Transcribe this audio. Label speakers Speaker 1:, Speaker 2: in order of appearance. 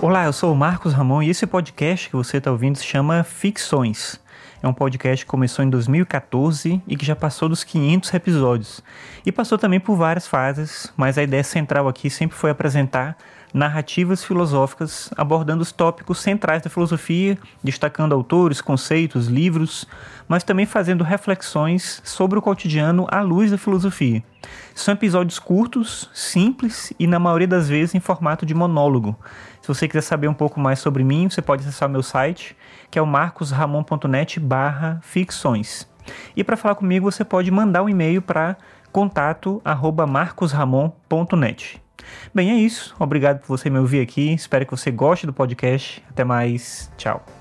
Speaker 1: Olá, eu sou o Marcos Ramon e esse podcast que você está ouvindo se chama Ficções. É um podcast que começou em 2014 e que já passou dos 500 episódios. E passou também por várias fases, mas a ideia central aqui sempre foi apresentar narrativas filosóficas abordando os tópicos centrais da filosofia, destacando autores, conceitos, livros, mas também fazendo reflexões sobre o cotidiano à luz da filosofia. São episódios curtos, simples e, na maioria das vezes, em formato de monólogo. Se você quiser saber um pouco mais sobre mim, você pode acessar meu site, que é o marcosramon.net barra ficções. E para falar comigo, você pode mandar um e-mail para contato@marcosramon.net. Bem, é isso. Obrigado por você me ouvir aqui. Espero que você goste do podcast. Até mais. Tchau.